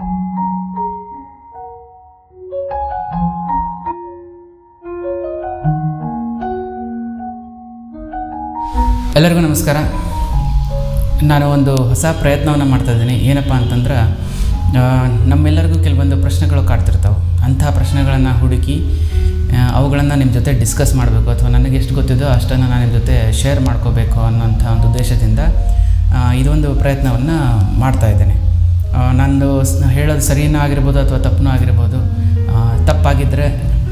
ಎಲ್ಲರಿಗೂ ನಮಸ್ಕಾರ. ನಾನು ಒಂದು ಹೊಸ ಪ್ರಯತ್ನವನ್ನು ಮಾಡ್ತಾ ಇದ್ದೀನಿ. ಏನಪ್ಪ ಅಂತಂದ್ರೆ ನಮ್ಮೆಲ್ಲರಿಗೂ ಕೆಲವೊಂದು ಪ್ರಶ್ನೆಗಳು ಕಾಡ್ತಿರ್ತಾವೆ. ಅಂಥ ಪ್ರಶ್ನೆಗಳನ್ನು ಹುಡುಕಿ ಅವುಗಳನ್ನು ನಿಮ್ಮ ಜೊತೆ ಡಿಸ್ಕಸ್ ಮಾಡಬೇಕು ಅಥವಾ ನನಗೆ ಎಷ್ಟು ಗೊತ್ತಿದೋ ಅಷ್ಟನ್ನು ನಾನು ನಿಮ್ಮ ಜೊತೆ ಶೇರ್ ಮಾಡ್ಕೋಬೇಕು ಅನ್ನೋಂಥ ಒಂದು ಉದ್ದೇಶದಿಂದ ಇದೊಂದು ಪ್ರಯತ್ನವನ್ನು ಮಾಡ್ತಾ ಇದ್ದೇನೆ. ನಂದು ಹೇಳೋದು ಸರಿನೂ ಆಗಿರ್ಬೋದು ಅಥವಾ ತಪ್ಪನೂ ಆಗಿರ್ಬೋದು. ತಪ್ಪಾಗಿದ್ದರೆ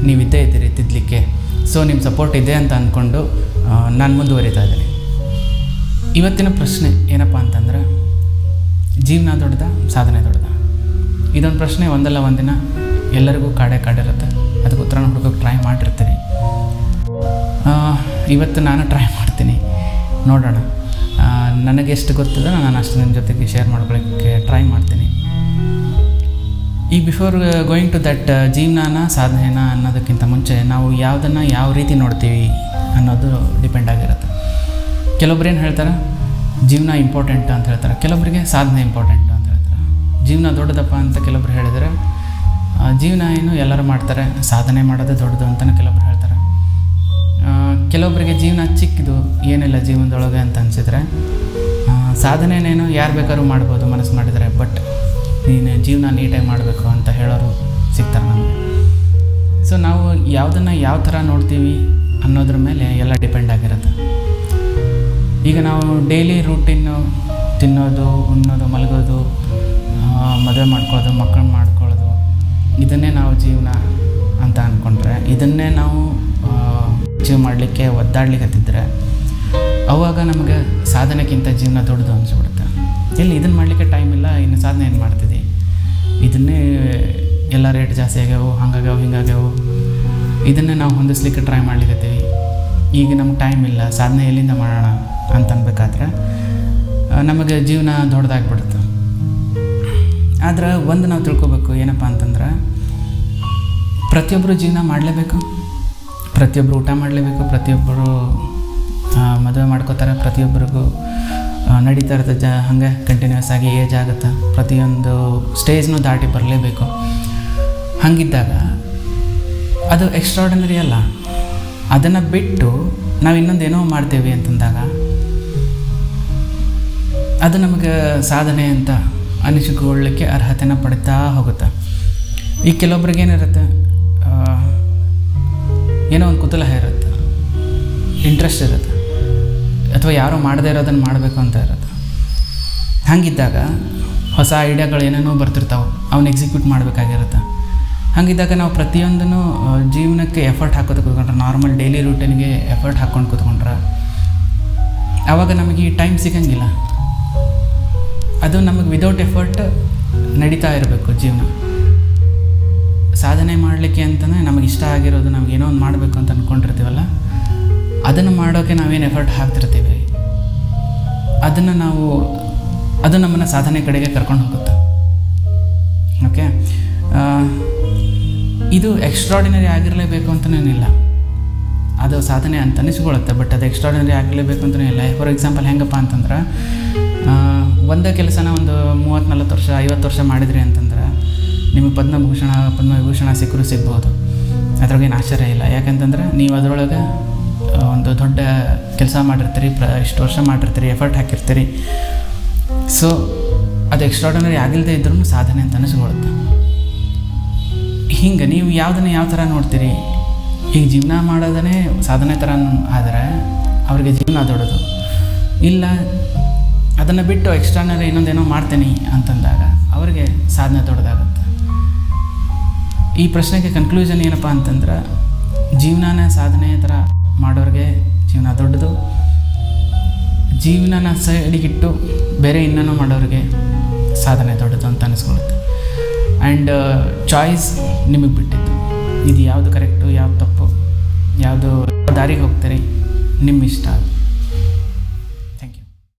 ನೀವು ಇದ್ದೇ ಇದ್ದೀರಿ ತಿದ್ದಲಿಕ್ಕೆ ಸೊ ನಿಮ್ಮ ಸಪೋರ್ಟ್ ಇದೆ ಅಂತ ಅಂದ್ಕೊಂಡು ನಾನು ಮುಂದುವರಿತಾ ಇದ್ದೀನಿ. ಇವತ್ತಿನ ಪ್ರಶ್ನೆ ಏನಪ್ಪ ಅಂತಂದ್ರೆ, ಜೀವನ ದೊಡ್ಡದ, ಸಾಧನೆ ದೊಡ್ಡದ? ಇದೊಂದು ಪ್ರಶ್ನೆ, ಒಂದಲ್ಲ ಒಂದಿನ ಎಲ್ಲರಿಗೂ ಕಾಡೆ ಕಾಡಿರುತ್ತೆ. ಅದಕ್ಕೆ ಉತ್ತರನ ಹುಡುಗಕ್ಕೆ ಟ್ರೈ ಮಾಡಿರ್ತೀನಿ ಇವತ್ತು ನಾನು ಟ್ರೈ ಮಾಡ್ತೀನಿ. ನೋಡೋಣ. ನನಗೆ ಎಷ್ಟು ಗೊತ್ತಿದೆ ನಾನು ಅಷ್ಟು ನಿಮ್ಮ ಜೊತೆಗೆ ಶೇರ್ ಮಾಡ್ಕೊಳ್ಳೋಕ್ಕೆ ಟ್ರೈ ಮಾಡ್ತೀನಿ. ಈಗ ಬಿಫೋರ್ ಗೋಯಿಂಗ್ ಟು ದಟ್ ಜೀವನಾನ ಸಾಧನೆನ ಅನ್ನೋದಕ್ಕಿಂತ ಮುಂಚೆ ನಾವು ಯಾವುದನ್ನು ಯಾವ ರೀತಿ ನೋಡ್ತೀವಿ ಅನ್ನೋದು ಡಿಪೆಂಡ್ ಆಗಿರುತ್ತೆ. ಕೆಲವೊಬ್ರು ಏನು ಹೇಳ್ತಾರೆ, ಜೀವನ ಇಂಪಾರ್ಟೆಂಟ್ ಅಂತ ಹೇಳ್ತಾರೆ. ಕೆಲವೊಬ್ಬರಿಗೆ ಸಾಧನೆ ಇಂಪಾರ್ಟೆಂಟ್ ಅಂತ ಹೇಳ್ತಾರೆ. ಜೀವನ ದೊಡ್ಡದಪ್ಪ ಅಂತ ಕೆಲವೊಬ್ರು ಹೇಳಿದರೆ ಜೀವನ ಏನು ಎಲ್ಲರೂ ಮಾಡ್ತಾರೆ, ಸಾಧನೆ ಮಾಡೋದೇ ದೊಡ್ಡದು ಅಂತಲೇ ಕೆಲವೊಬ್ರು ಹೇಳ್ತಾರೆ. ಕೆಲವೊಬ್ಬರಿಗೆ ಜೀವನ ಚಿಕ್ಕದು ಏನಿಲ್ಲ ಜೀವನದೊಳಗೆ ಅಂತ ಅನಿಸಿದ್ರೆ ಸಾಧನೆನೇನು ಯಾರು ಬೇಕಾದ್ರೂ ಮಾಡ್ಬೋದು, ಮನಸ್ಸು ಮಾಡಿದರೆ ಬಟ್ ನೀನು ಜೀವನ ನೀಟಾಗಿ ಮಾಡಬೇಕು ಅಂತ ಹೇಳೋರು ಸಿಗ್ತಾರೆ ನಮಗೆ. ಸೊ ನಾವು ಯಾವುದನ್ನು ಯಾವ ಥರ ನೋಡ್ತೀವಿ ಅನ್ನೋದ್ರ ಮೇಲೆ ಎಲ್ಲ ಡಿಪೆಂಡ್ ಆಗಿರುತ್ತೆ. ಈಗ ನಾವು ಡೈಲಿ ರೂಟೀನು ತಿನ್ನೋದು, ಉಣ್ಣೋದು, ಮಲಗೋದು ಮದುವೆ ಮಾಡ್ಕೊಳ್ಳೋದು ಮಕ್ಕಳು ಮಾಡ್ಕೊಳ್ಳೋದು, ಇದನ್ನೇ ನಾವು ಜೀವನ ಅಂತ ಅಂದ್ಕೊಂಡ್ರೆ ಇದನ್ನೇ ನಾವು ಅಚೀವ್ ಮಾಡಲಿಕ್ಕೆ ಒದ್ದಾಡ್ಲಿಕ್ಕತ್ತಿದ್ರೆ ಅವಾಗ ನಮಗೆ ಸಾಧನೆಗಿಂತ ಜೀವನ ದೊಡ್ಡದು ಅನಿಸ್ಬಿಡುತ್ತೆ. ಎಲ್ಲಿ ಇದನ್ನು ಮಾಡಲಿಕ್ಕೆ ಟೈಮ್ ಇಲ್ಲ, ಇನ್ನು ಸಾಧನೆ ಏನು ಮಾಡ್ತಿದ್ದಿ ಇದನ್ನೇ ಎಲ್ಲ ರೇಟ್ ಜಾಸ್ತಿ ಆಗ್ಯಾವು, ಹಂಗಾಗ್ಯಾವು, ಹಿಂಗಾಗ್ಯಾವು. ಇದನ್ನೇ ನಾವು ಹೊಂದಿಸ್ಲಿಕ್ಕೆ ಟ್ರೈ ಮಾಡ್ಲಿಕ್ಕತ್ತೀವಿ ಈಗ ನಮ್ಗೆ ಟೈಮ್ ಇಲ್ಲ, ಸಾಧನೆ ಎಲ್ಲಿಂದ ಮಾಡೋಣ ಅಂತ ಅನ್ಬೇಕಾದ್ರೆ ನಮಗೆ ಜೀವನ ದೊಡ್ಡದಾಗ್ಬಿಡುತ್ತೆ. ಆದ್ರೆ ಒಂದು ನಾವು ತಿಳ್ಕೊಬೇಕು, ಏನಪ್ಪ ಅಂತಂದ್ರೆ ಪ್ರತಿಯೊಬ್ಬರು ಜೀವನ ಮಾಡಲೇಬೇಕು. ಪ್ರತಿಯೊಬ್ಬರು ಊಟ ಮಾಡಲೇಬೇಕು ಪ್ರತಿಯೊಬ್ಬರು ಮದುವೆ ಮಾಡ್ಕೋತಾರೆ. ಪ್ರತಿಯೊಬ್ಬರಿಗೂ ನಡೀತಾ ಇರುತ್ತೆ ಜ, ಹಾಗೆ ಕಂಟಿನ್ಯೂಸ್ ಆಗಿ ಏಜ್ ಆಗುತ್ತೆ. ಪ್ರತಿಯೊಂದು ಸ್ಟೇಜ್ನೂ ದಾಟಿ ಬರಲೇಬೇಕು. ಹಾಗಿದ್ದಾಗ, ಅದು ಎಕ್ಸ್ಟ್ರಾರ್ಡಿನರಿ ಅಲ್ಲ. ಅದನ್ನು ಬಿಟ್ಟು ನಾವು ಇನ್ನೊಂದೇನೋ ಮಾಡ್ತೇವೆ ಅಂತಂದಾಗ, ಅದು ನಮಗೆ ಸಾಧನೆ ಅಂತ ಅನಿಸಿಕೊಳ್ಳಿಕ್ಕೆ ಅರ್ಹತೆನ ಪಡಿತಾ ಹೋಗುತ್ತೆ. ಈ ಕೆಲವೊಬ್ರಿಗೆ ಏನಿರುತ್ತೆ ಏನೋ ಒಂದು ಕುತೂಹಲ ಇರುತ್ತೆ. ಇಂಟ್ರೆಸ್ಟ್ ಇರುತ್ತೆ. ಅಥವಾ ಯಾರೋ ಮಾಡದೇ ಇರೋದನ್ನು ಮಾಡಬೇಕು ಅಂತ ಇರುತ್ತೆ. ಹಾಗಿದ್ದಾಗ ಹೊಸ ಐಡಿಯಾಗಳು ಏನೇನೋ ಬರ್ತಿರ್ತಾವೆ ಅವನ್ನ ಎಕ್ಸಿಕ್ಯೂಟ್ ಮಾಡಬೇಕಾಗಿರುತ್ತೆ. ಹಾಗಿದ್ದಾಗ ನಾವು ಪ್ರತಿಯೊಂದನ್ನು ಜೀವನಕ್ಕೆ ಎಫರ್ಟ್ ಹಾಕೋದು ಕೂತ್ಕೊಂಡ್ರೆ ನಾರ್ಮಲ್ ಡೈಲಿ ರೂಟೀನ್ಗೆ ಎಫರ್ಟ್ ಹಾಕ್ಕೊಂಡು ಕೂತ್ಕೊಂಡ್ರೆ ಆವಾಗ ನಮಗೆ ಈ ಟೈಮ್ ಸಿಗಂಗಿಲ್ಲ. ಅದು ನಮಗೆ ವಿದೌಟ್ ಎಫರ್ಟ್ ನಡೀತಾ ಇರಬೇಕು ಜೀವನ. ಸಾಧನೆ ಮಾಡಲಿಕ್ಕೆ ಅಂತಲೇ ನಮಗೆ ಇಷ್ಟ ಆಗಿರೋದು ನಮಗೆ ಏನೋ ಒಂದು ಮಾಡಬೇಕು ಅಂತ ಅಂದ್ಕೊಂಡಿರ್ತೀವಲ್ಲ ಅದನ್ನು ಮಾಡೋಕ್ಕೆ ನಾವೇನು ಎಫರ್ಟ್ ಹಾಕ್ತಿರ್ತೀವಿ? ಅದನ್ನು ನಾವು, ಅದು ನಮ್ಮನ್ನು ಸಾಧನೆ ಕಡೆಗೆ ಕರ್ಕೊಂಡು ಹೋಗುತ್ತೆ. ಓಕೆ ಇದು ಎಕ್ಸ್ಟ್ರಾಡಿನರಿ ಆಗಿರಲೇಬೇಕು ಅಂತಲೇನಿಲ್ಲ ಅದು ಸಾಧನೆ ಅಂತ ಅನಿಸ್ಕೊಳ್ಳುತ್ತೆ ಬಟ್ ಅದು ಎಕ್ಸ್ಟ್ರಾಡಿನರಿ ಆಗಿರಲೇಬೇಕು ಅಂತಲೇ ಇಲ್ಲ. ಫಾರ್ ಎಕ್ಸಾಂಪಲ್ ಹೆಂಗಪ್ಪ ಅಂತಂದ್ರೆ ಒಂದೇ ಕೆಲಸನ ಒಂದು ಮೂವತ್ತು ನಲ್ವತ್ತು ವರ್ಷ, ಐವತ್ತು ವರ್ಷ ಮಾಡಿದ್ರಿ ಅಂತಂದ್ರೆ, ನಿಮಗೆ ಪದ್ಮಭೂಷಣ, ಪದ್ಮವಿಭೂಷಣ ಸಿಕ್ಕರೂ ಸಿಗ್ಬೋದು. ಅದ್ರಾಗೇನು ಆಶ್ಚರ್ಯ ಇಲ್ಲ. ಯಾಕಂತಂದ್ರೆ, ನೀವು ಅದರೊಳಗೆ ಒಂದು ದೊಡ್ಡ ಕೆಲಸ ಮಾಡಿರ್ತೀರಿ, ಪ್ರ ಇಷ್ಟು ವರ್ಷ ಮಾಡಿರ್ತೀರಿ ಎಫರ್ಟ್ ಹಾಕಿರ್ತೀರಿ. ಸೊ ಅದು ಎಕ್ಸ್ಟ್ರಾಡನರಿ ಆಗಿಲ್ಲದೆ ಇದ್ರೂ ಸಾಧನೆ ಅಂತ ಅನಿಸ್ಕೊಳುತ್ತೆ ಹಿಂಗೆ ನೀವು ಯಾವುದನ್ನು ಯಾವ ಥರ ನೋಡ್ತೀರಿ? ಈಗ ಜೀವನ ಮಾಡೋದನ್ನೇ ಸಾಧನೆ ಥರ ಆದರೆ ಅವ್ರಿಗೆ ಜೀವನ ದೊಡ್ಡದು. ಇಲ್ಲ, ಅದನ್ನು ಬಿಟ್ಟು ಎಕ್ಸ್ಟ್ರಾನರಿ ಇನ್ನೊಂದೇನೋ ಮಾಡ್ತೀನಿ ಅಂತಂದಾಗ ಅವ್ರಿಗೆ ಸಾಧನೆ ದೊಡ್ಡದಾಗುತ್ತೆ. ಈ ಪ್ರಶ್ನೆಗೆ ಕನ್ಕ್ಲೂಷನ್ ಏನಪ್ಪ ಅಂತಂದ್ರೆ, ಜೀವನನ ಸಾಧನೆ ಥರ ಮಾಡೋರಿಗೆ ಜೀವನ ದೊಡ್ಡದು. ಜೀವನನ ಸೈಡಿಗಿಟ್ಟು ಬೇರೆ ಇನ್ನೂ ಮಾಡೋರಿಗೆ ಸಾಧನೆ ದೊಡ್ಡದು ಅಂತ ಅನಿಸ್ಕೊಳ್ಳುತ್ತೆ. ಆ್ಯಂಡ್ ಚಾಯ್ಸ್ ನಿಮಗೆ ಬಿಟ್ಟಿದ್ದು. ಇದು ಯಾವುದು ಕರೆಕ್ಟು ಯಾವ್ದು ತಪ್ಪು, ಯಾವುದು ದಾರಿಗೆ ಹೋಗ್ತೀರಿ ನಿಮ್ಮ ಇಷ್ಟ